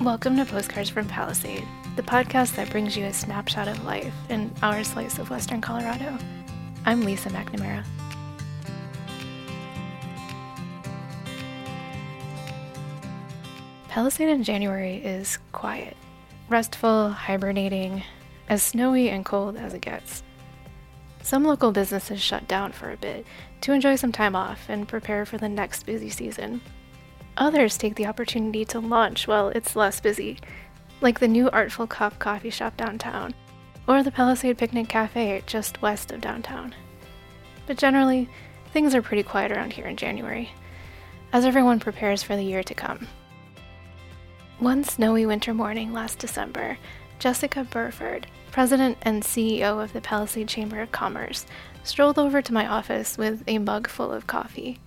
Welcome to Postcards from Palisade, the podcast that brings you a snapshot of life in our slice of Western Colorado. I'm Lisa McNamara. Palisade in January is quiet, restful, hibernating, as snowy and cold as it gets. Some local businesses shut down for a bit to enjoy some time off and prepare for the next busy season. Others take the opportunity to launch while it's less busy, like the new Artful Cup coffee shop downtown, or the Palisade Picnic Cafe just west of downtown. But generally, things are pretty quiet around here in January, as everyone prepares for the year to come. One snowy winter morning last December, Jessica Burford, president and CEO of the Palisade Chamber of Commerce, strolled over to my office with a mug full of coffee.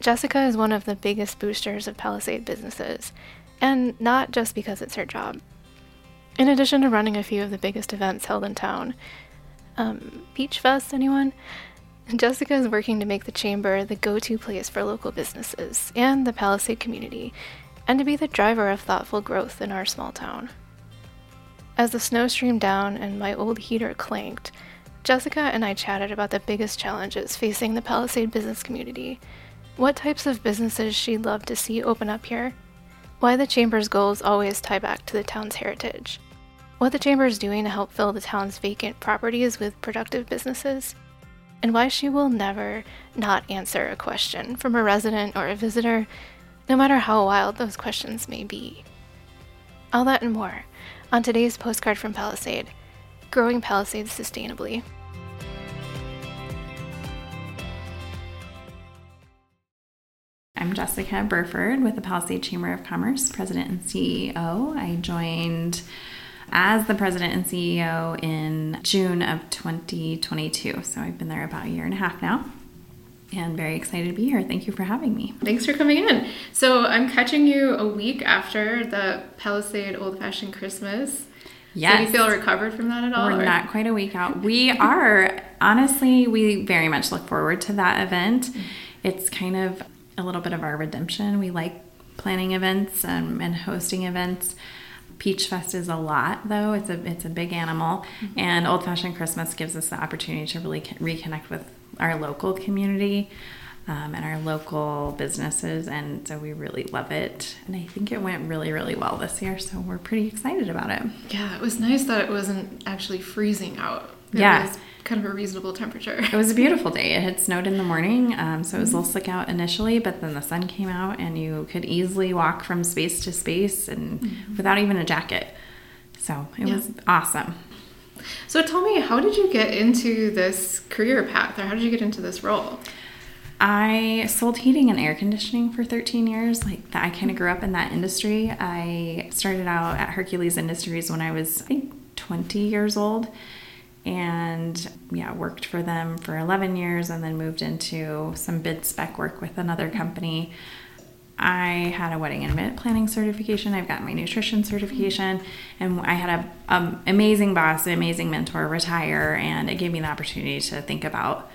Jessica is one of the biggest boosters of Palisade businesses, and not just because it's her job. In addition to running a few of the biggest events held in town, um, Peach Fest, anyone? Jessica is working to make the chamber the go to place for local businesses and the Palisade community, and to be the driver of thoughtful growth in our small town. As the snow streamed down and my old heater clanked, Jessica and I chatted about the biggest challenges facing the Palisade business community what types of businesses she'd love to see open up here, why the Chamber's goals always tie back to the town's heritage, what the Chamber is doing to help fill the town's vacant properties with productive businesses, and why she will never not answer a question from a resident or a visitor, no matter how wild those questions may be. All that and more on today's postcard from Palisade Growing Palisades Sustainably. I'm Jessica Burford with the Palisade Chamber of Commerce, President and CEO. I joined as the President and CEO in June of 2022. So I've been there about a year and a half now and very excited to be here. Thank you for having me. Thanks for coming in. So I'm catching you a week after the Palisade Old Fashioned Christmas. Yes. do you feel recovered from that at all? We're or? not quite a week out. We are. Honestly, we very much look forward to that event. Mm-hmm. It's kind of a little bit of our redemption. We like planning events um, and hosting events. Peach Fest is a lot, though. It's a it's a big animal, mm-hmm. and Old Fashioned Christmas gives us the opportunity to really reconnect with our local community um, and our local businesses, and so we really love it. And I think it went really really well this year, so we're pretty excited about it. Yeah, it was nice that it wasn't actually freezing out. It yeah, kind of a reasonable temperature. it was a beautiful day. It had snowed in the morning, um, so it was a little slick out initially, but then the sun came out and you could easily walk from space to space and mm-hmm. without even a jacket. So it yeah. was awesome. So tell me, how did you get into this career path, or how did you get into this role? I sold heating and air conditioning for 13 years. Like I kind of grew up in that industry. I started out at Hercules Industries when I was, I think, 20 years old and yeah, worked for them for 11 years and then moved into some bid spec work with another company. I had a wedding and event planning certification. I've got my nutrition certification, and I had a um, amazing boss, an amazing mentor retire, and it gave me the opportunity to think about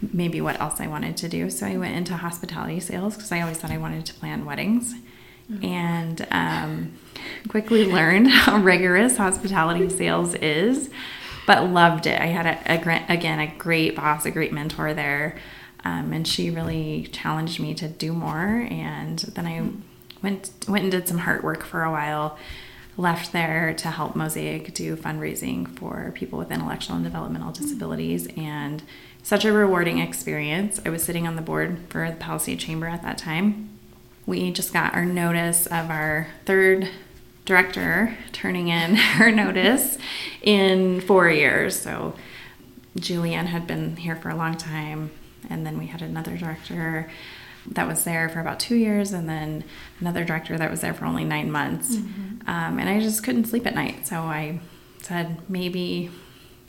maybe what else I wanted to do. So I went into hospitality sales because I always thought I wanted to plan weddings, mm-hmm. and um, quickly learned how rigorous hospitality sales is but loved it. I had a, a again a great boss, a great mentor there, um, and she really challenged me to do more. And then I went went and did some heart work for a while. Left there to help Mosaic do fundraising for people with intellectual and developmental disabilities, and such a rewarding experience. I was sitting on the board for the Palisade Chamber at that time. We just got our notice of our third director turning in her notice in four years. So Julianne had been here for a long time, and then we had another director that was there for about two years, and then another director that was there for only nine months. Mm-hmm. Um, and I just couldn't sleep at night, so I said maybe,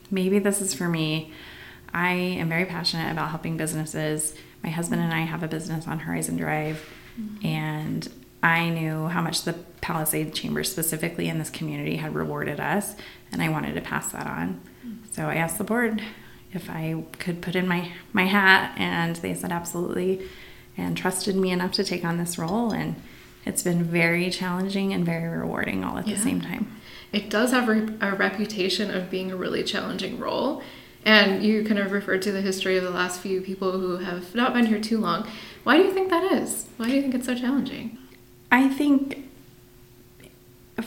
maybe this is for me. I am very passionate about helping businesses. My husband and I have a business on Horizon Drive, mm-hmm. and I knew how much the Palisade Chamber, specifically in this community, had rewarded us, and I wanted to pass that on. So I asked the board if I could put in my, my hat, and they said absolutely, and trusted me enough to take on this role. And it's been very challenging and very rewarding all at Yeah. the same time. It does have a, a reputation of being a really challenging role. And you kind of referred to the history of the last few people who have not been here too long. Why do you think that is? Why do you think it's so challenging? I think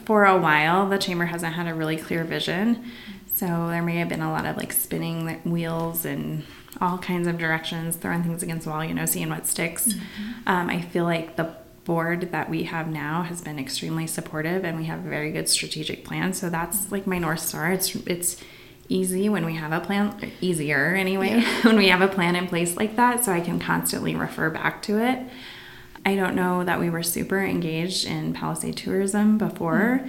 for a while the chamber hasn't had a really clear vision. So there may have been a lot of like spinning wheels and all kinds of directions, throwing things against the wall, you know, seeing what sticks. Um, I feel like the board that we have now has been extremely supportive and we have a very good strategic plan. So that's like my North Star. It's, it's, easy when we have a plan easier anyway when we have a plan in place like that so i can constantly refer back to it I don't know that we were super engaged in Palisade tourism before. Hmm.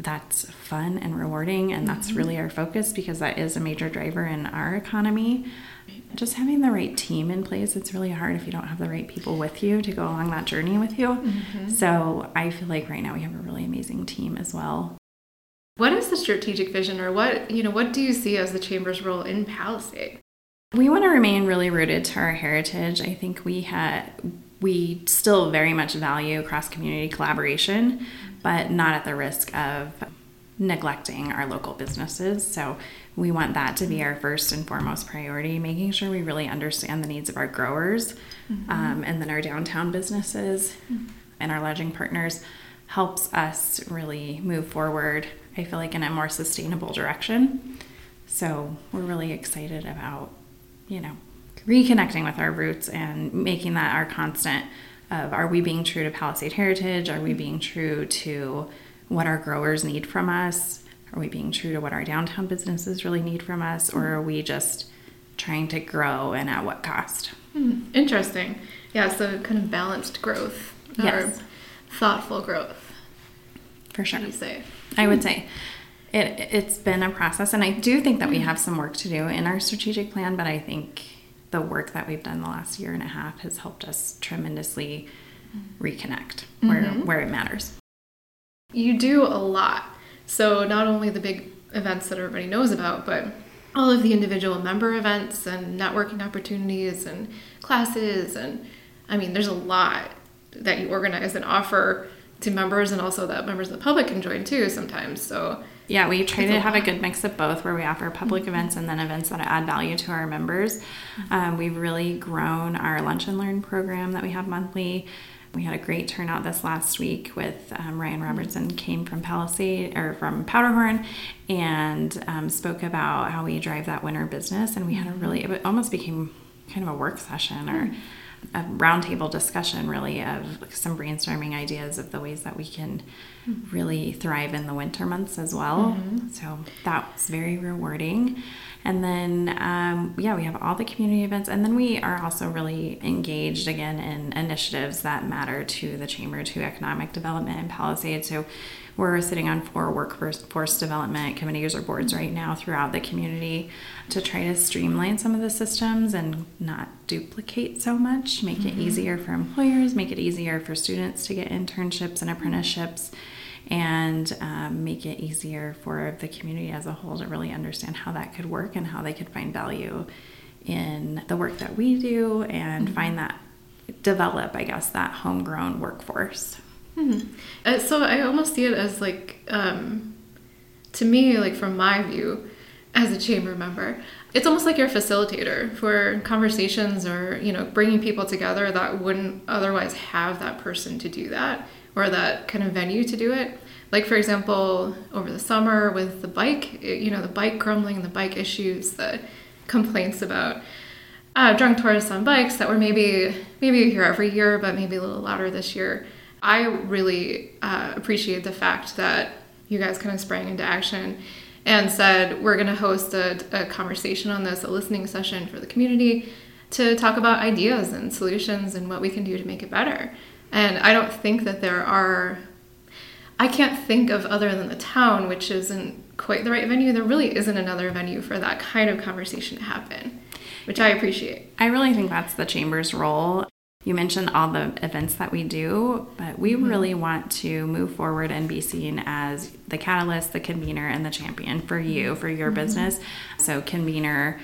That's fun and rewarding, and that's mm-hmm. really our focus because that is a major driver in our economy. Just having the right team in place, it's really hard if you don't have the right people with you to go along that journey with you. Mm-hmm. So I feel like right now we have a really amazing team as well. What is the strategic vision or what, you know, what do you see as the chamber's role in Palisade? We want to remain really rooted to our heritage. I think we had we still very much value cross community collaboration, but not at the risk of neglecting our local businesses. So we want that to be our first and foremost priority, making sure we really understand the needs of our growers um, and then our downtown businesses and our lodging partners helps us really move forward, I feel like, in a more sustainable direction. So we're really excited about, you know, reconnecting with our roots and making that our constant of are we being true to Palisade heritage? Are we being true to what our growers need from us? Are we being true to what our downtown businesses really need from us? Or are we just trying to grow and at what cost? Hmm, interesting. Yeah, so kind of balanced growth Yes. thoughtful growth, For sure. you say? I would say it, it's been a process, and I do think that we have some work to do in our strategic plan, but I think the work that we've done the last year and a half has helped us tremendously reconnect where, mm-hmm. where it matters. You do a lot. So not only the big events that everybody knows about, but all of the individual member events and networking opportunities and classes and I mean there's a lot that you organize and offer to members and also that members of the public can join too sometimes. So Yeah, we try to have a good mix of both where we offer public events and then events that add value to our members. Um, we've really grown our Lunch and Learn program that we have monthly. We had a great turnout this last week with um, Ryan Robertson came from Palisade or from Powderhorn and um, spoke about how we drive that winter business. And we had a really, it almost became kind of a work session or a roundtable discussion really of some brainstorming ideas of the ways that we can mm-hmm. really thrive in the winter months as well. Mm-hmm. So that was very rewarding. And then, um, yeah, we have all the community events, and then we are also really engaged again in initiatives that matter to the chamber, to economic development in Palisade. So we're sitting on four workforce force development committees or boards right now throughout the community to try to streamline some of the systems and not duplicate so much, make it easier for employers, make it easier for students to get internships and apprenticeships, and um, make it easier for the community as a whole to really understand how that could work and how they could find value in the work that we do and find that develop, I guess, that homegrown workforce. Hmm. Uh, so I almost see it as like, um, to me, like from my view, as a chamber member, it's almost like you're a facilitator for conversations or you know bringing people together that wouldn't otherwise have that person to do that or that kind of venue to do it. Like for example, over the summer with the bike, you know, the bike grumbling, the bike issues, the complaints about uh, drunk tourists on bikes that were maybe maybe you hear every year, but maybe a little louder this year. I really uh, appreciate the fact that you guys kind of sprang into action and said we're going to host a, a conversation on this, a listening session for the community to talk about ideas and solutions and what we can do to make it better. And I don't think that there are I can't think of other than the town, which isn't quite the right venue. There really isn't another venue for that kind of conversation to happen, which I appreciate. I really think that's the chamber's role. You mentioned all the events that we do, but we mm-hmm. really want to move forward and be seen as the catalyst, the convener, and the champion for you, for your mm-hmm. business. So, convener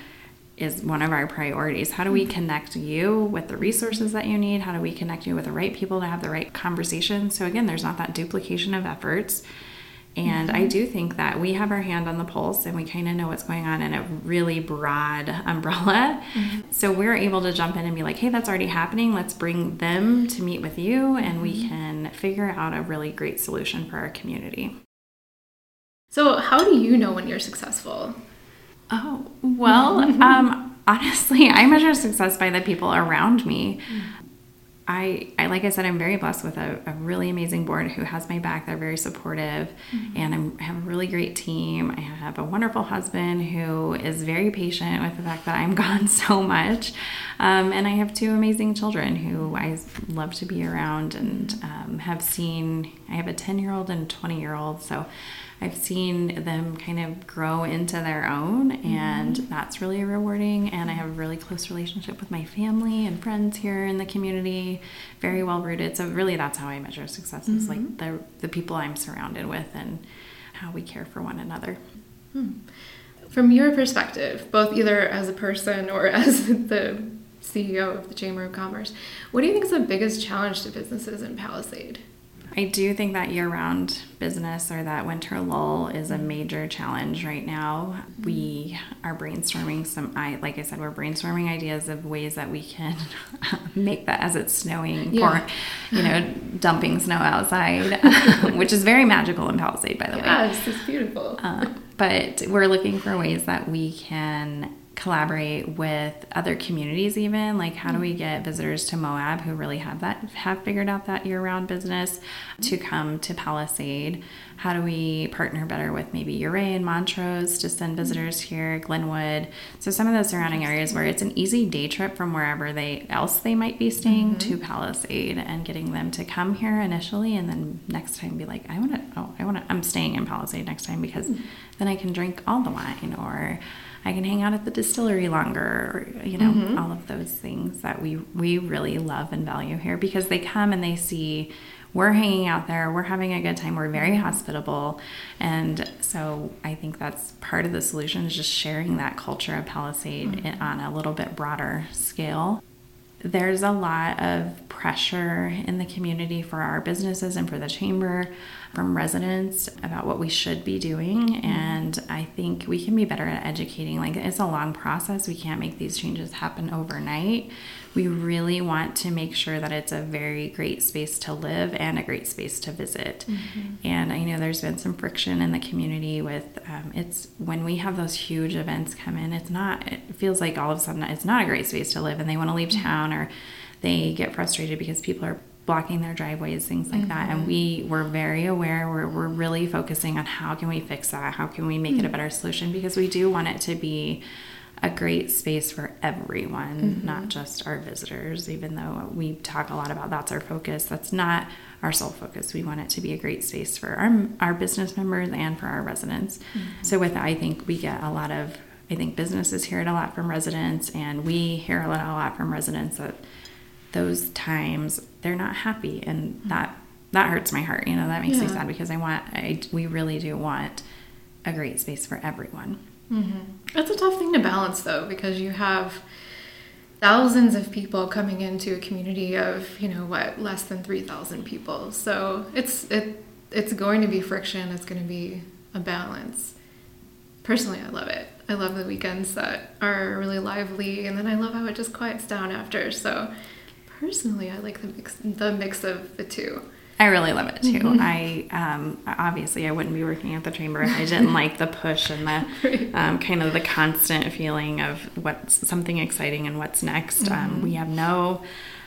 is one of our priorities. How do we connect you with the resources that you need? How do we connect you with the right people to have the right conversation? So, again, there's not that duplication of efforts. And mm-hmm. I do think that we have our hand on the pulse and we kind of know what's going on in a really broad umbrella. Mm-hmm. So we're able to jump in and be like, hey, that's already happening. Let's bring them to meet with you and we mm-hmm. can figure out a really great solution for our community. So, how do you know when you're successful? Oh, well, um, honestly, I measure success by the people around me. I, I like I said, I'm very blessed with a, a really amazing board who has my back. They're very supportive, mm-hmm. and I'm, I have a really great team. I have a wonderful husband who is very patient with the fact that I'm gone so much, um, and I have two amazing children who I love to be around and um, have seen. I have a 10 year old and 20 year old, so I've seen them kind of grow into their own, and mm-hmm. that's really rewarding. And I have a really close relationship with my family and friends here in the community, very well rooted. So really, that's how I measure success mm-hmm. is like mm-hmm. the the people I'm surrounded with and how we care for one another. Hmm. From your perspective, both either as a person or as the CEO of the Chamber of Commerce, what do you think is the biggest challenge to businesses in Palisade? I do think that year round business or that winter lull is a major challenge right now. We are brainstorming some I like I said, we're brainstorming ideas of ways that we can make that as it's snowing yeah. or you know, dumping snow outside, which is very magical in Palisade by the yes, way. Yes, it's beautiful. Uh, but we're looking for ways that we can collaborate with other communities even like how do we get visitors to moab who really have that have figured out that year-round business to come to palisade? How do we partner better with maybe Ouray and montrose to send visitors here glenwood? So some of those surrounding areas where it's an easy day trip from wherever they else they might be staying mm-hmm. to palisade and getting them to come here initially and then next time be like i want to oh i want to i'm staying in palisade next time because mm-hmm. then i can drink all the wine or I can hang out at the distillery longer, or, you know, mm-hmm. all of those things that we we really love and value here because they come and they see we're hanging out there, we're having a good time, we're very hospitable. And so I think that's part of the solution is just sharing that culture of Palisade mm-hmm. on a little bit broader scale. There's a lot of pressure in the community for our businesses and for the chamber from residents about what we should be doing. And I think we can be better at educating. Like, it's a long process. We can't make these changes happen overnight. We really want to make sure that it's a very great space to live and a great space to visit. Mm-hmm. And I know there's been some friction in the community with um, it's when we have those huge events come in, it's not, it feels like all of a sudden it's not a great space to live and they want to leave mm-hmm. town or they get frustrated because people are blocking their driveways, things like mm-hmm. that. And mm-hmm. we were very aware. We're, we're really focusing on how can we fix that? How can we make mm-hmm. it a mm-hmm. better solution? Because we do want it to be a great space for everyone, mm-hmm. not just our visitors, even though we talk a lot about that's our focus. That's not our sole focus. We want it to be a great space for our, our business members and for our residents. Mm-hmm. So, with that, I think we get a lot of, I think businesses hear it a lot from residents, and we hear a lot, a lot from residents that those times they're not happy and that that hurts my heart you know that makes yeah. me sad because i want I, we really do want a great space for everyone. Mm-hmm. it's a tough thing to balance though because you have thousands of people coming into a community of you know what less than 3000 people. So it's it it's going to be friction. It's going to be a balance. Personally i love it. I love the weekends that are really lively and then i love how it just quiets down after. So personally, I like the mix, the mix of the two. I really love it too. Mm-hmm. I um, obviously I wouldn't be working at the chamber if I didn't like the push and the right. um, kind of the constant feeling of what's something exciting and what's next. Mm-hmm. Um, we have no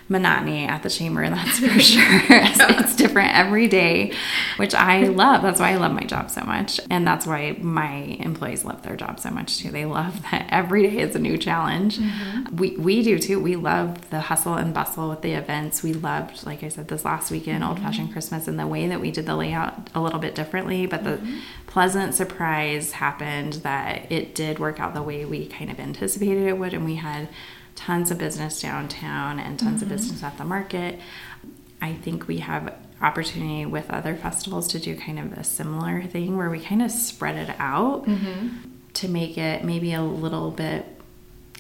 monotony at the chamber, that's for sure. it's different every day, which I love. That's why I love my job so much. And that's why my employees love their job so much too. They love that every day is a new challenge. Mm-hmm. We, we do too. We love the hustle and bustle with the events. We loved, like I said, this last weekend, mm-hmm. Old Fashioned Christmas, and the way that we did the layout a little bit differently. But the mm-hmm. pleasant surprise happened that it did work out the way we kind of anticipated it would. And we had tons of business downtown and tons mm-hmm. of business at the market. I think we have opportunity with other festivals to do kind of a similar thing where we kind of spread it out mm-hmm. to make it maybe a little bit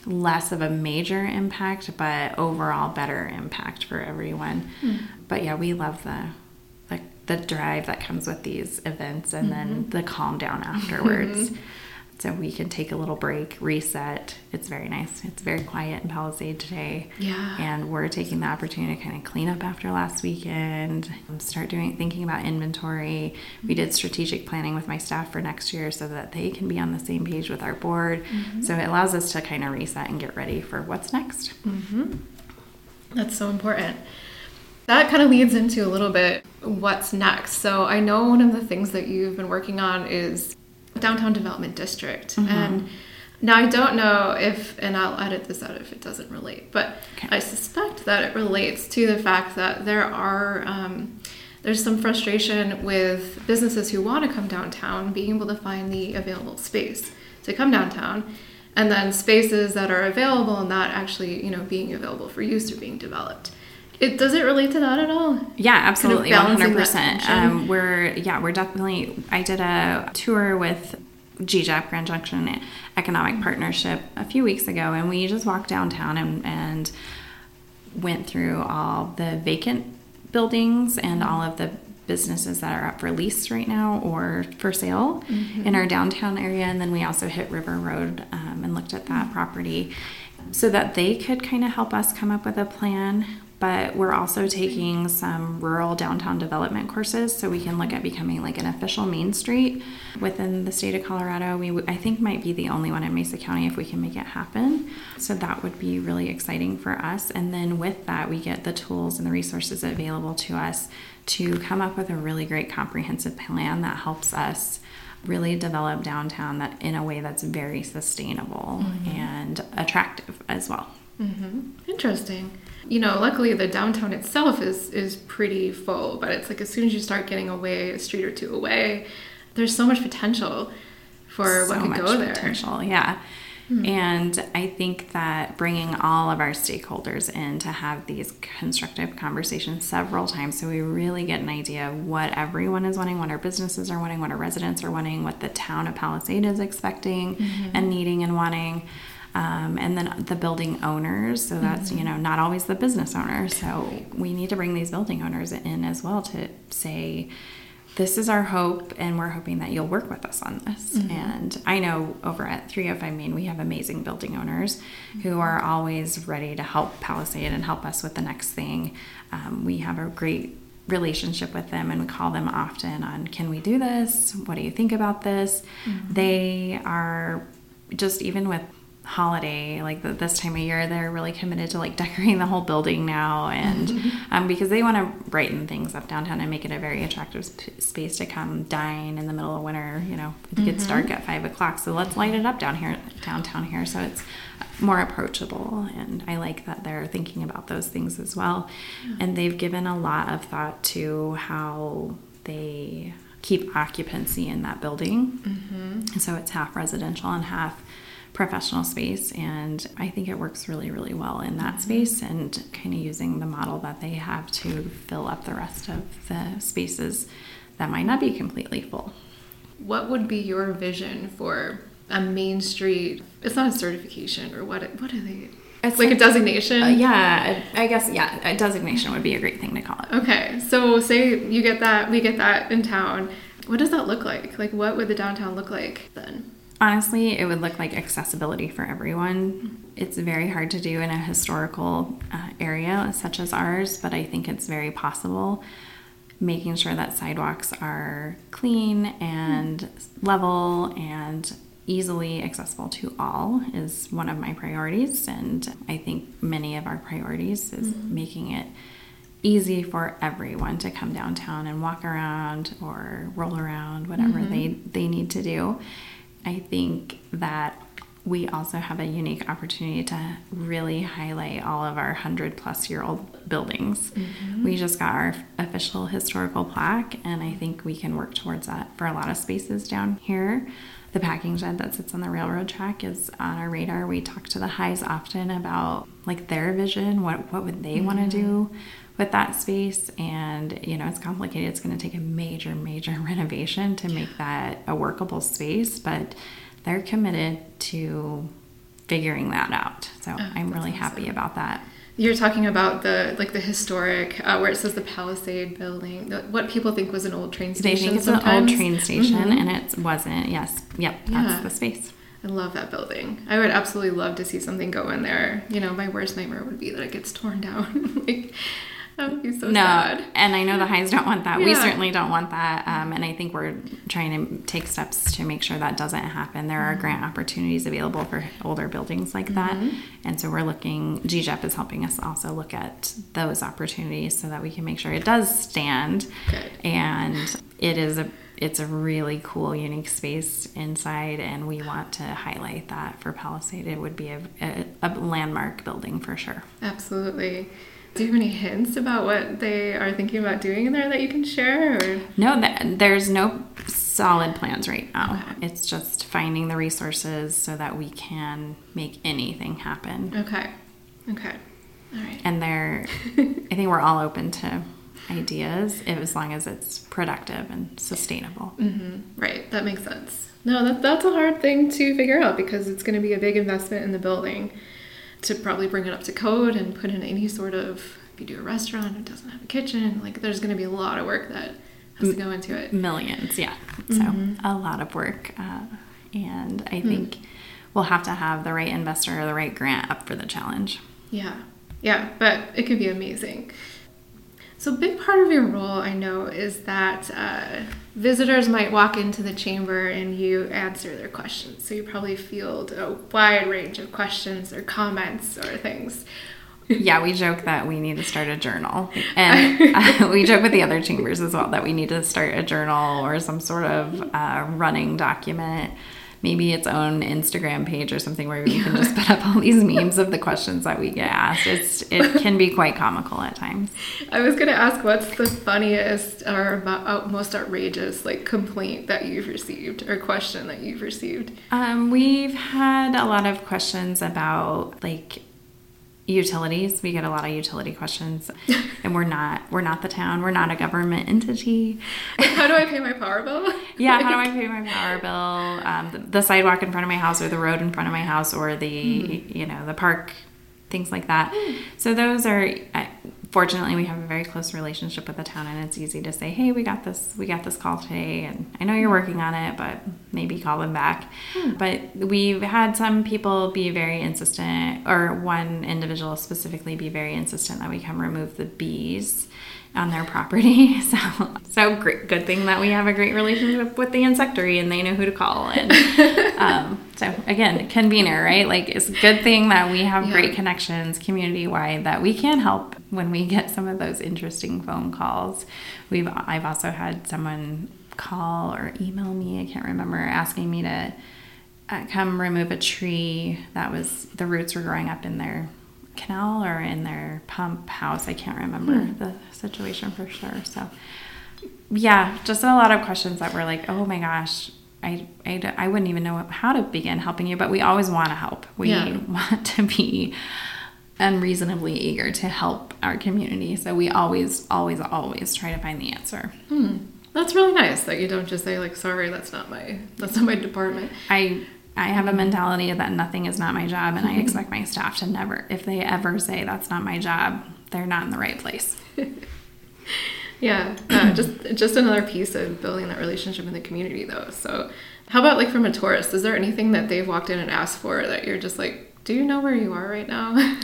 less of a major impact, but overall better impact for everyone. Mm. But yeah, we love the the, the drive that comes with these events and mm-hmm. then the calm down afterwards. So we can take a little break, reset. It's very nice. It's very quiet in Palisade today. Yeah. And we're taking the opportunity to kind of clean up after last weekend, start doing thinking about inventory. We did strategic planning with my staff for next year so that they can be on the same page with our board. Mm-hmm. So it allows us to kind of reset and get ready for what's next. Mm-hmm. That's so important. That kind of leads into a little bit what's next. So I know one of the things that you've been working on is downtown development district mm-hmm. and now i don't know if and i'll edit this out if it doesn't relate but okay. i suspect that it relates to the fact that there are um, there's some frustration with businesses who want to come downtown being able to find the available space to come downtown and then spaces that are available and not actually you know being available for use or being developed it does it relate to that at all? Yeah, absolutely, one hundred percent. Um, we're yeah, we're definitely. I did a tour with GJEP Grand Junction Economic. Partnership a few weeks ago, and we just walked downtown and and went through all the vacant buildings and all of the businesses that are up for lease right now or for sale mm-hmm. in our downtown area. And then we also hit River Road um, and looked at that mm-hmm. property so that they could kind of help us come up with a plan but we're also taking some rural downtown development courses so we can look at becoming like an official main street within the state of Colorado. We I think might be the only one in Mesa County if we can make it happen. So that would be really exciting for us. And then with that, we get the tools and the resources available to us to come up with a really great comprehensive plan that helps us really develop downtown that in a way that's very sustainable mm-hmm. and attractive as well. Mm-hmm. Interesting you know, luckily the downtown itself is is pretty full, but it's like as soon as you start getting away a street or two away, there's so much potential for so what could go there. Potential, yeah. Hmm. And I think that bringing all of our stakeholders in to have these constructive conversations several times so we really get an idea of what everyone is wanting, what our businesses are wanting, what our residents are wanting, what the town of Palisade is expecting mm-hmm. and needing and wanting um, and then the building owners. So that's mm-hmm. you know not always the business owner. So we need to bring these building owners in as well to say. This is our hope, and we're hoping that you'll work with us on this. Mm-hmm. And I know over at 305 Main, we have amazing building owners mm-hmm. who are always ready to help Palisade and help us with the next thing. Um, we have a great relationship with them and we call them often on can we do this what do you think about this mm-hmm. they are just even with holiday like this time of year they're really committed to like decorating the whole building now and um, because they want to brighten things up downtown and make it a very attractive sp- space to come dine in the middle of winter you know it gets mm-hmm. dark at five o'clock so let's light it up down here downtown here so it's more approachable and i like that they're thinking about those things as well yeah. and they've given a lot of thought to how they keep occupancy in that building mm-hmm. so it's half residential and half professional space and i think it works really really well in that mm-hmm. space and kind of using the model that they have to fill up the rest of the spaces that might not be completely full what would be your vision for a main street it's not a certification or what what are they it's like, like a designation. Uh, yeah, I guess yeah, a designation would be a great thing to call it. Okay, so say you get that, we get that in town. What does that look like? Like, what would the downtown look like then? Honestly, it would look like accessibility for everyone. It's very hard to do in a historical uh, area such as ours, but I think it's very possible. Making sure that sidewalks are clean and level and easily accessible to all is one of my priorities, and I think many of our priorities is mm-hmm. making it easy for everyone to come downtown and walk around or roll around, whatever mm-hmm. they, they need to do. I think that we also have a unique opportunity to really highlight all of our 100 plus year old buildings. Mm-hmm. We just got our official historical plaque, and I think we can work towards that for a lot of spaces down here. The packing shed that sits on the railroad track is on our radar. We talk to the highs often about like their vision, what what would they mm-hmm. want to do with that space and you know it's complicated it's going to take a major major renovation to make that a workable space but they're committed to figuring that out. So Oh, I'm really that's happy about that. You're talking about the like the historic uh, where it says the Palisade building. The, what people think was an old train station. They think it's an old train station, Mhm. and it wasn't. Yes, yep, Yeah. that's the space. I love that building. I would absolutely love to see something go in there. You know, my worst nightmare would be that it gets torn down. like that would be so no, sad. and I know the Highs don't want that. We certainly don't want that, um, and I think we're trying to take steps to make sure that doesn't happen. There are Mm-hmm. grant opportunities available for older buildings like that, Mm-hmm. and so we're looking. GJEP is helping us also look at those opportunities so that we can make sure it does stand, Good. and it is a it's a really cool, unique space inside, and we want to highlight that for Palisade. It would be a, a, a landmark building for sure. Absolutely. Do you have any hints about what they are thinking about doing in there that you can share? Or? No, th- there's no solid plans right now. Okay. It's just finding the resources so that we can make anything happen. Okay. Okay. All right. And there, I think we're all open to ideas if, as long as it's productive and sustainable. hmm Right. That makes sense. No, that, that's a hard thing to figure out because it's going to be a big investment in the building to probably bring it up to code and put in any sort of, if you do a restaurant, it doesn't have a kitchen, like there's going to be a lot of work that has to go into it. Millions, yeah. So Mm-hmm. a lot of work, uh, and. I think we'll have to have the right investor or the right grant up for the challenge. Yeah. Yeah, but it could be amazing. So, a big part of your role, I know, is that uh, visitors might walk into the chamber and you answer their questions. So, you probably field a wide range of questions or comments or things. Yeah, we joke that we need to start a journal. And uh, we joke with the other chambers as well that we need to start a journal or some sort of uh, running document, maybe its own Instagram page or something where we can just put up all these memes of the questions that we get asked. It's, it can be quite comical at times. I was going to ask what's the funniest or most outrageous like complaint that you've received or question that you've received? Um, we've had a lot of questions about like utilities. We get a lot of utility questions, and we're not we're not the town. We're not a government entity. How do I pay my power bill? Yeah, how do I pay my power bill? Um, the, the sidewalk in front of my house, or the road in front of my house, or the you know the park, things like that. So those are. Fortunately, we have a very close relationship with the town, and it's easy to say, "Hey, we got this. We got this call today, and I know you're working on it, but maybe call them back." Hmm. But we've had some people be very insistent, or one individual specifically be very insistent that we come remove the bees on their property. So, so great, good thing that we have a great relationship with the insectary and they know who to call. And um, so again, convener, right? Like it's a good thing that we have Yeah. great connections community wide that we can help when we get some of those interesting phone calls. We've I've also had someone call or email me. I can't remember asking me to uh, come remove a tree that was the roots were growing up in their canal or in their pump house. I can't remember the situation for sure. So, yeah, just a lot of questions that were like, oh my gosh, I I wouldn't even know how to begin helping you, but we always want to help. We Yeah. want to be unreasonably eager to help our community. So we always, always, always try to find the answer. Hmm. That's really nice that you don't just say like, "Sorry, that's not my that's not my department." I I have a mentality that nothing is not my job, and I expect my staff to never, if they ever say that's not my job, they're not in the right place. Yeah, uh, just just another piece of building that relationship in the community, though. So, how about like from a tourist? Is there anything that they've walked in and asked for that you're just like, "Do you know where you are right now?"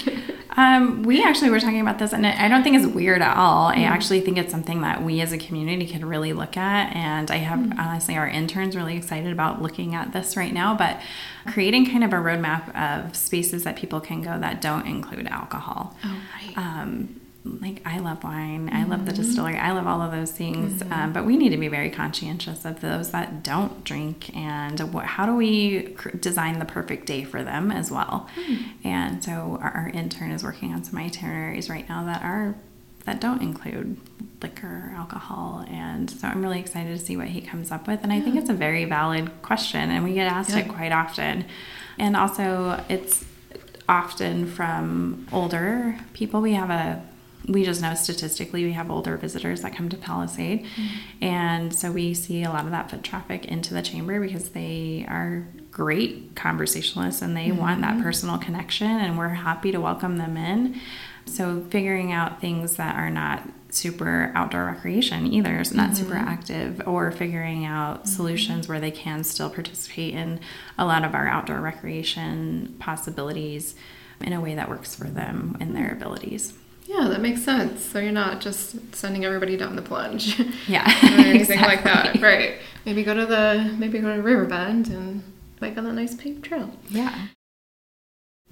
Um, we actually were talking about this, and I don't think it's weird at all. I actually think it's something that we as a community can really look at. And I have honestly our interns really excited about looking at this right now, but creating kind of a roadmap of spaces that people can go that don't include alcohol. oh, right. um, like I love wine, I love the mm-hmm. distillery, I love all of those things. Mm-hmm. Um, but we need to be very conscientious of those that don't drink and what, how do we cr- design the perfect day for them as well. Hmm. And so our, our intern is working on some itineraries right now that are that don't include liquor alcohol and so i'm really excited to see what he comes up with. And i think it's a very valid question and we get asked it quite often. And also it's often from older people. We have a we just know statistically we have older visitors that come to Palisade. Mm-hmm. And so we see a lot of that foot traffic into the chamber because they are great conversationalists and they mm-hmm. want that mm-hmm. personal connection, and we're happy to welcome them in. So figuring out things that are not super outdoor recreation either, so not mm-hmm. super active, or figuring out mm-hmm. solutions where they can still participate in a lot of our outdoor recreation possibilities in a way that works for them and their abilities. Yeah, that makes sense. So you're not just sending everybody down the plunge. Yeah. or anything exactly. like that. Right. Maybe go to the maybe go to Riverbend and bike on that nice paved trail. Yeah.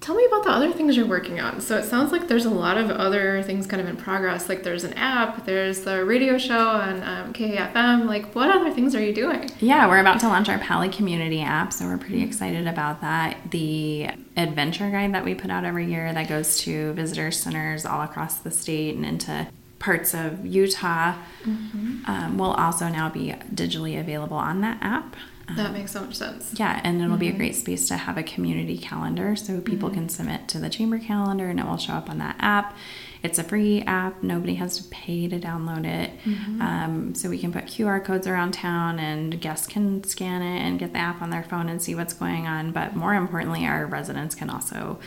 Tell me about the other things you're working on. So it sounds like there's a lot of other things kind of in progress. Like there's an app, there's the radio show on um, KAFM. Like what other things are you doing? Yeah, we're about to launch our Pali Community app, so we're pretty excited about that. The adventure guide that we put out every year that goes to visitor centers all across the state and into parts of Utah mm-hmm. um, will also now be digitally available on that app. That um, makes so much sense. Yeah, and it'll mm-hmm. be a mm-hmm. great space to have a community calendar so people mm-hmm. can submit to the chamber calendar and it will show up on that app. It's a free app, nobody has to pay to download it. Mm-hmm. Um, so we can put QR codes around town and guests can scan it and get the app on their phone and see what's going on. But more importantly, our residents can also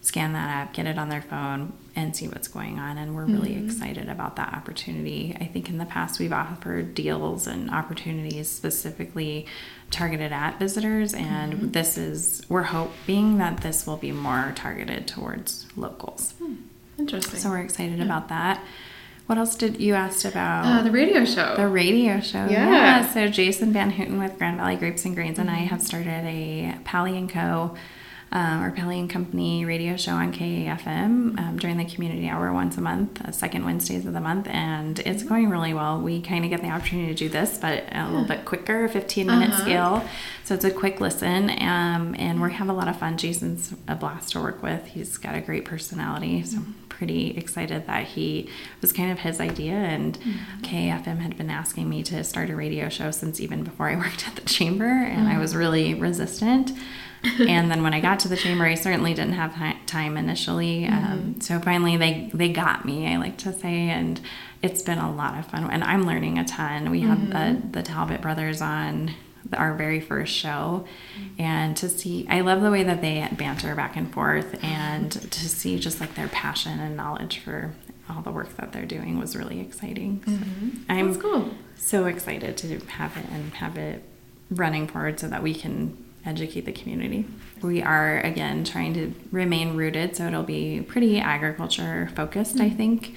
scan that app, get it on their phone, and see what's going on. And we're really mm-hmm. excited about that opportunity. I think in the past we've offered deals and opportunities specifically targeted at visitors, and mm-hmm. this is, we're hoping that this will be more targeted towards locals. Hmm. Interesting. So we're excited yeah. about that. What else did you asked about? Uh, the radio show. The radio show. Yeah. yeah. So Jason Van Houten with Grand Valley Grapes and Grains mm-hmm. and I mm-hmm. have started a Pally and Co um, our Pally and Company radio show on KAFM um, during the community hour once a month, uh, second Wednesdays of the month, and it's going really well. We kind of get the opportunity to do this, but a little bit quicker, 15 minute uh-huh. scale. So it's a quick listen, um, and we have a lot of fun. Jason's a blast to work with. He's got a great personality, so I'm pretty excited that he was kind of his idea. And mm-hmm. KFM had been asking me to start a radio show since even before I worked at the chamber, and mm-hmm. I was really resistant. and then when I got to the chamber, I certainly didn't have time initially. Um, mm-hmm. Um, so finally, they they got me. I like to say, and it's been a lot of fun, and I'm learning a ton. We mm-hmm. had the the Talbott brothers on our very first show mm-hmm. and to see i love the way that they banter back and forth and to see just like their passion and knowledge for all the work that they're doing was really exciting so mm-hmm. i'm cool. so excited to have it and have it running forward so that we can educate the community. We are again trying to remain rooted, so it'll be pretty agriculture focused, mm-hmm. I think.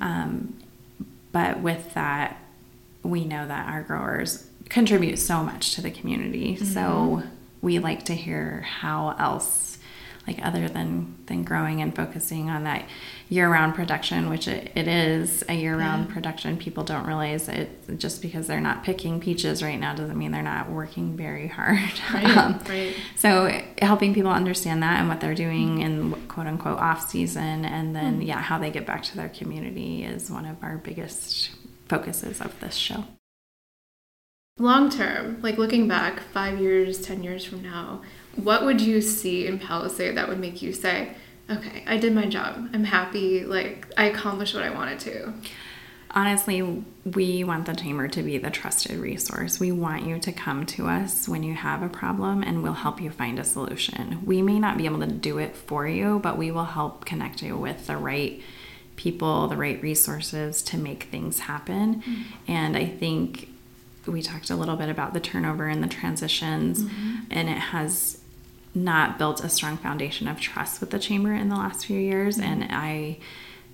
Um, but with that, we know that our growers contribute so much to the community. Mm-hmm. So we like to hear how else like other than than growing and focusing on that year-round production which it, it is a year-round yeah. production people don't realize it just because they're not picking peaches right now doesn't mean they're not working very hard right, um, right. so helping people understand that and what they're doing in quote unquote off season and then mm. yeah how they get back to their community is one of our biggest focuses of this show long term like looking back five years ten years from now what would you see in Palisade that would make you say, okay, I did my job. I'm happy. Like, I accomplished what I wanted to? Honestly, we want the chamber to be the trusted resource. We want you to come to us when you have a problem and we'll help you find a solution. We may not be able to do it for you, but we will help connect you with the right people, the right resources to make things happen. Mm-hmm. And I think we talked a little bit about the turnover and the transitions, mm-hmm. and it has not built a strong foundation of trust with the chamber in the last few years. Mm-hmm. And I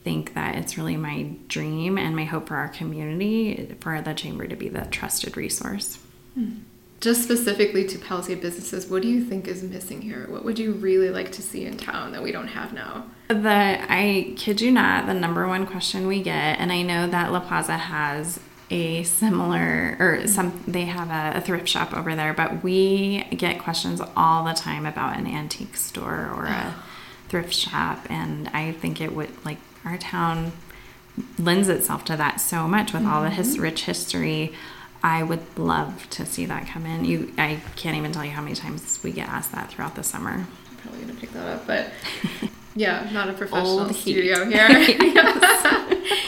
think that it's really my dream and my hope for our community for the chamber to be the trusted resource. Mm. Just specifically to Palisade businesses, what do you think is missing here? What would you really like to see in town that we don't have now? The I kid you not, the number one question we get, and I know that La Plaza has a similar or some they have a, a, thrift shop over there but we get questions all the time about an antique store or a thrift shop and i think it would like our town lends itself to that so much with mm-hmm. all the his, mm-hmm. rich history. I would love to see that come in. You i can't even tell you how many times we get asked that throughout the summer. I'm probably gonna pick that up but yeah not a professional studio here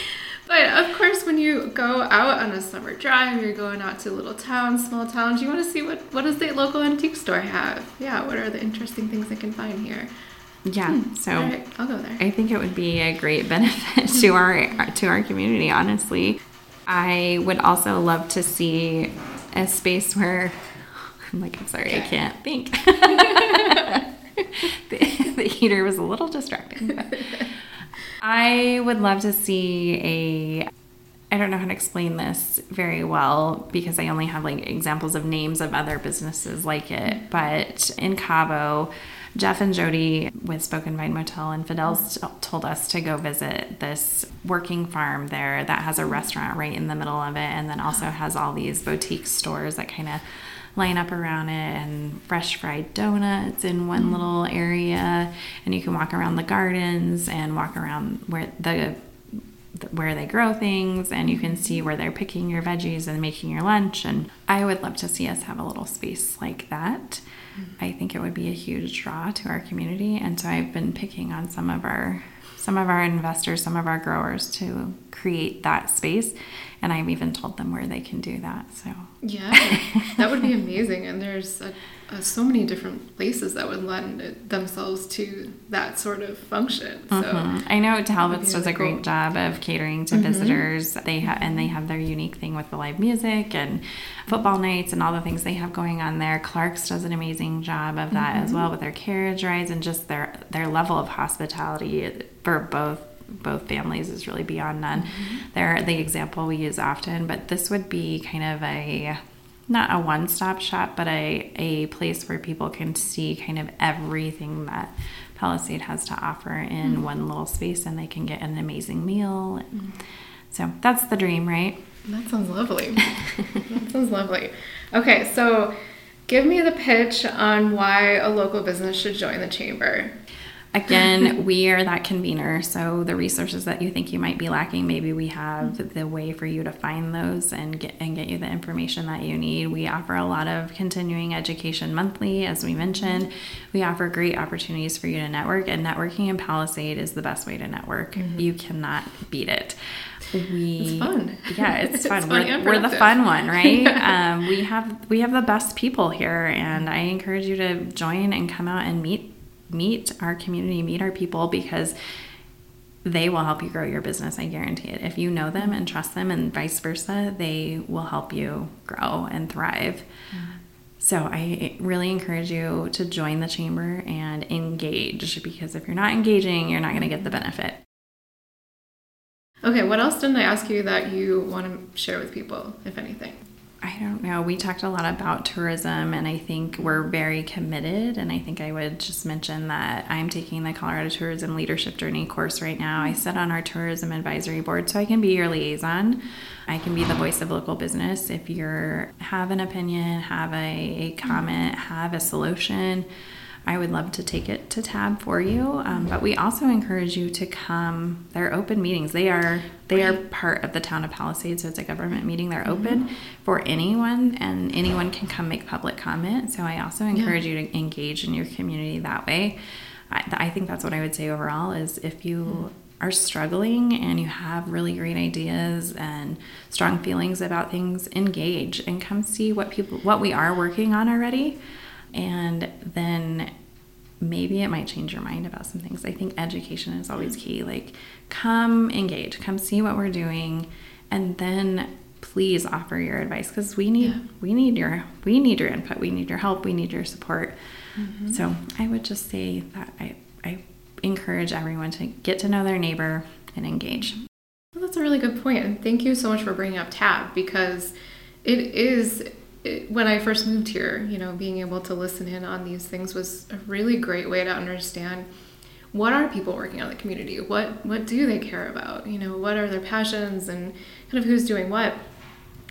you go out on a summer drive, you're going out to little towns, small towns, you want to see what what does the local antique store have? Yeah, what are the interesting things I can find here? Yeah, hmm, so All right, I'll go there. I think it would be a great benefit to our to our community. Honestly, I would also love to see a space where I'm like, I'm sorry, I can't think. the, the heater was a little distracting. but I would love to see a. I don't know how to explain this very well because I only have like examples of names of other businesses like it. But in Cabo, Jeff and Jody with Spoke and Vine Motel and Fidel's t- told us to go visit this working farm there that has a restaurant right in the middle of it and then also has all these boutique stores that kind of line up around it and fresh fried donuts in one mm. little area and you can walk around the gardens and walk around where the where they grow things and you can see where they're picking your veggies and making your lunch and i would love to see us have a little space like that. Mm-hmm. I think it would be a huge draw to our community and so i've been picking on some of our some of our investors some of our growers to create that space and i've even told them where they can do that so Yeah, that would be amazing. And there's a, a, so many different places that would lend themselves to that sort of function. So Mhm. I know Talbott's does be a great cool. job of catering to visitors. They have and they have their unique thing with the live music and football nights and all the things they have going on there. Clark's does an amazing job of that as well with their carriage rides and just their their level of hospitality for both both families is really beyond none. Mm-hmm. They're the example we use often, but this would be kind of a not a one-stop shop, but a, a place where people can see kind of everything that Palisade has to offer in mm-hmm. one little space, and they can get an amazing meal. Mm-hmm. So that's the dream, right? that sounds lovely. that sounds lovely. Okay, so give me the pitch on why a local business should join the chamber. Again, we are that convener. So the resources that you think you might be lacking, maybe we have the way for you to find those and get and get you the information that you need. We offer a lot of continuing education monthly, as we mentioned. We offer great opportunities for you to network, and networking in Palisade is the best way to network. You cannot beat it. We, It's fun. Yeah, it's It's fun. fun we're, we're the fun one, right? um, we have we have the best people here, and I encourage you to join and come out and meet meet our community, meet our people because they will help you grow your business. I guarantee it. If you know them and trust them, and vice versa, they will help you grow and thrive. Mm-hmm. So I really encourage you to join the chamber and engage because if you're not engaging, you're not going to get the benefit. Okay, what else didn't I ask you that you want to share with people, if anything? I don't know. We talked a lot about tourism, and I think we're very committed. And I think I would just mention that I'm taking the Colorado Tourism Leadership Journey course right now. I sit on our tourism advisory board, so I can be your liaison. I can be the voice of local business. If you have an opinion, have a, a comment, have a solution, I would love to take it to tab for you. Um, but we also encourage you to come. They're open meetings. They are they are part of the town of Palisades, so it's a government meeting. They're open for anyone, and anyone can come make public comment. So I also encourage you to engage in your community that way. I, I think that's what I would say overall is if you are struggling and you have really great ideas and strong feelings about things, engage and come see what people what we are working on already and then maybe it might change your mind about some things. I think education is always key. Like, come engage, come see what we're doing, and then please offer your advice because we need Yeah. we need your we need your input, we need your help, we need your support. Mm-hmm. So I would just say that I I encourage everyone to get to know their neighbor and engage. Well, that's a really good point, and thank you so much for bringing up Tab because it is. It, when I first moved here, you know, being able to listen in on these things was a really great way to understand what are people working on the community. What what do they care about? You know, what are their passions and kind of who's doing what.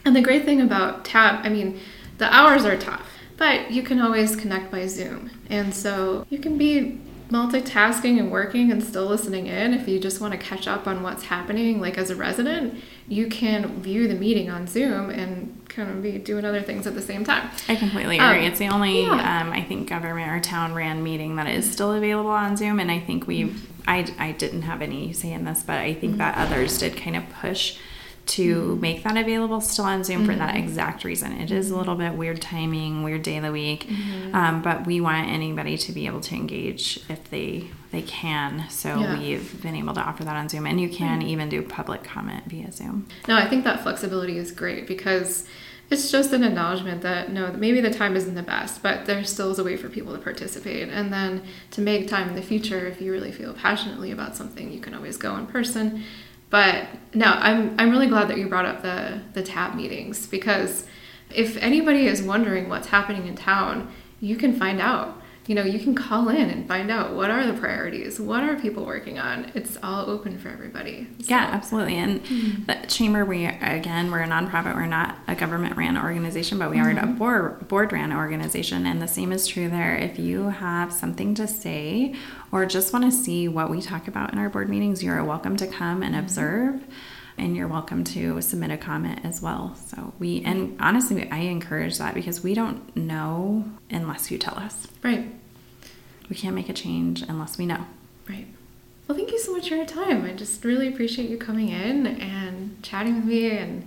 And the great thing about Tab, I mean, the hours are tough, but you can always connect by Zoom, and so you can be multitasking and working and still listening in if you just want to catch up on what's happening like as a resident you can view the meeting on zoom and kind of be doing other things at the same time I completely Um, agree. it's the only, yeah. um, I think, government or town ran meeting that is still available on Zoom. And I think we, I, I didn't have any say in this, but I think that others did kind of push to mm-hmm. make that available still on Zoom for that mm-hmm. exact reason. It is a little bit weird timing, weird day of the week, mm-hmm. um, but we want anybody to be able to engage if they they can. So Yeah. we've been able to offer that on Zoom, and you can even do public comment via Zoom. No, I think that flexibility is great because it's just an acknowledgement that no, maybe the time isn't the best, but there still is a way for people to participate. And then to make time in the future, if you really feel passionately about something, you can always go in person. But no, I'm I'm really glad that you brought up the the tab meetings because if anybody is wondering what's happening in town, you can find out. You know, you can call in and find out what are the priorities, what are people working on. It's all open for everybody. Yeah, absolutely. And the chamber, we again, we're a nonprofit. We're not a government ran organization, but we are a mm-hmm. board board ran organization. And the same is true there. If you have something to say or just want to see what we talk about in our board meetings, you're welcome to come and mm-hmm. observe. And you're welcome to submit a comment as well. So we and honestly, I encourage that because we don't know unless you tell us. Right. We can't make a change unless we know. Right. Well, thank you so much for your time. I just really appreciate you coming in and chatting with me, and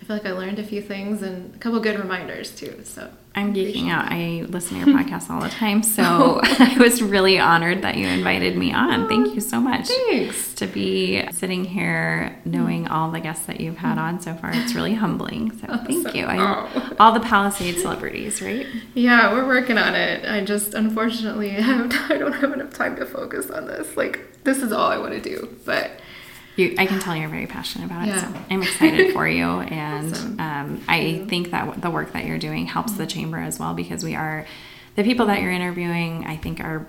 I feel like I learned a few things and a couple good reminders too. So I'm geeking out. I listen to your podcast all the time, so I was really honored that you invited me on. Oh, thank you so much. thanks. To be sitting here knowing all the guests that you've had on so far, it's really humbling. So thank you. I, Oh. all the Palisade celebrities, right? Yeah, we're working on it. I just unfortunately have I don't have enough time to focus on this. Like this is all I want to do, but You, I can tell you're very passionate about it. So Yeah. I'm excited for you, and Awesome. um, I think that the work that you're doing helps the chamber as well because we are the people that you're interviewing. I think are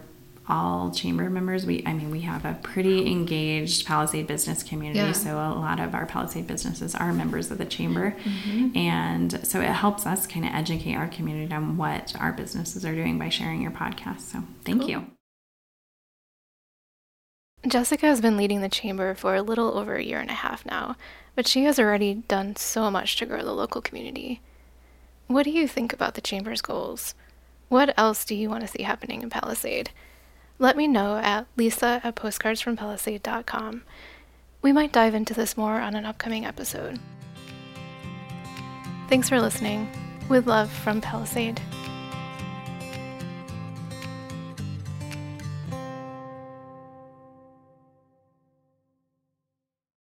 all chamber members. We, I mean, we have a pretty engaged Palisade business community, Yeah. so a lot of our Palisade businesses are members of the chamber, Mm-hmm. and so it helps us kind of educate our community on what our businesses are doing by sharing your podcast. So thank Cool. you. Jessica has been leading the chamber for a little over a year and a half now, but she has already done so much to grow the local community. What do you think about the chamber's goals? What else do you want to see happening in Palisade? Let me know at lisa at postcardsfrompalisade.com. We might dive into this more on an upcoming episode. Thanks for listening. With love from Palisade.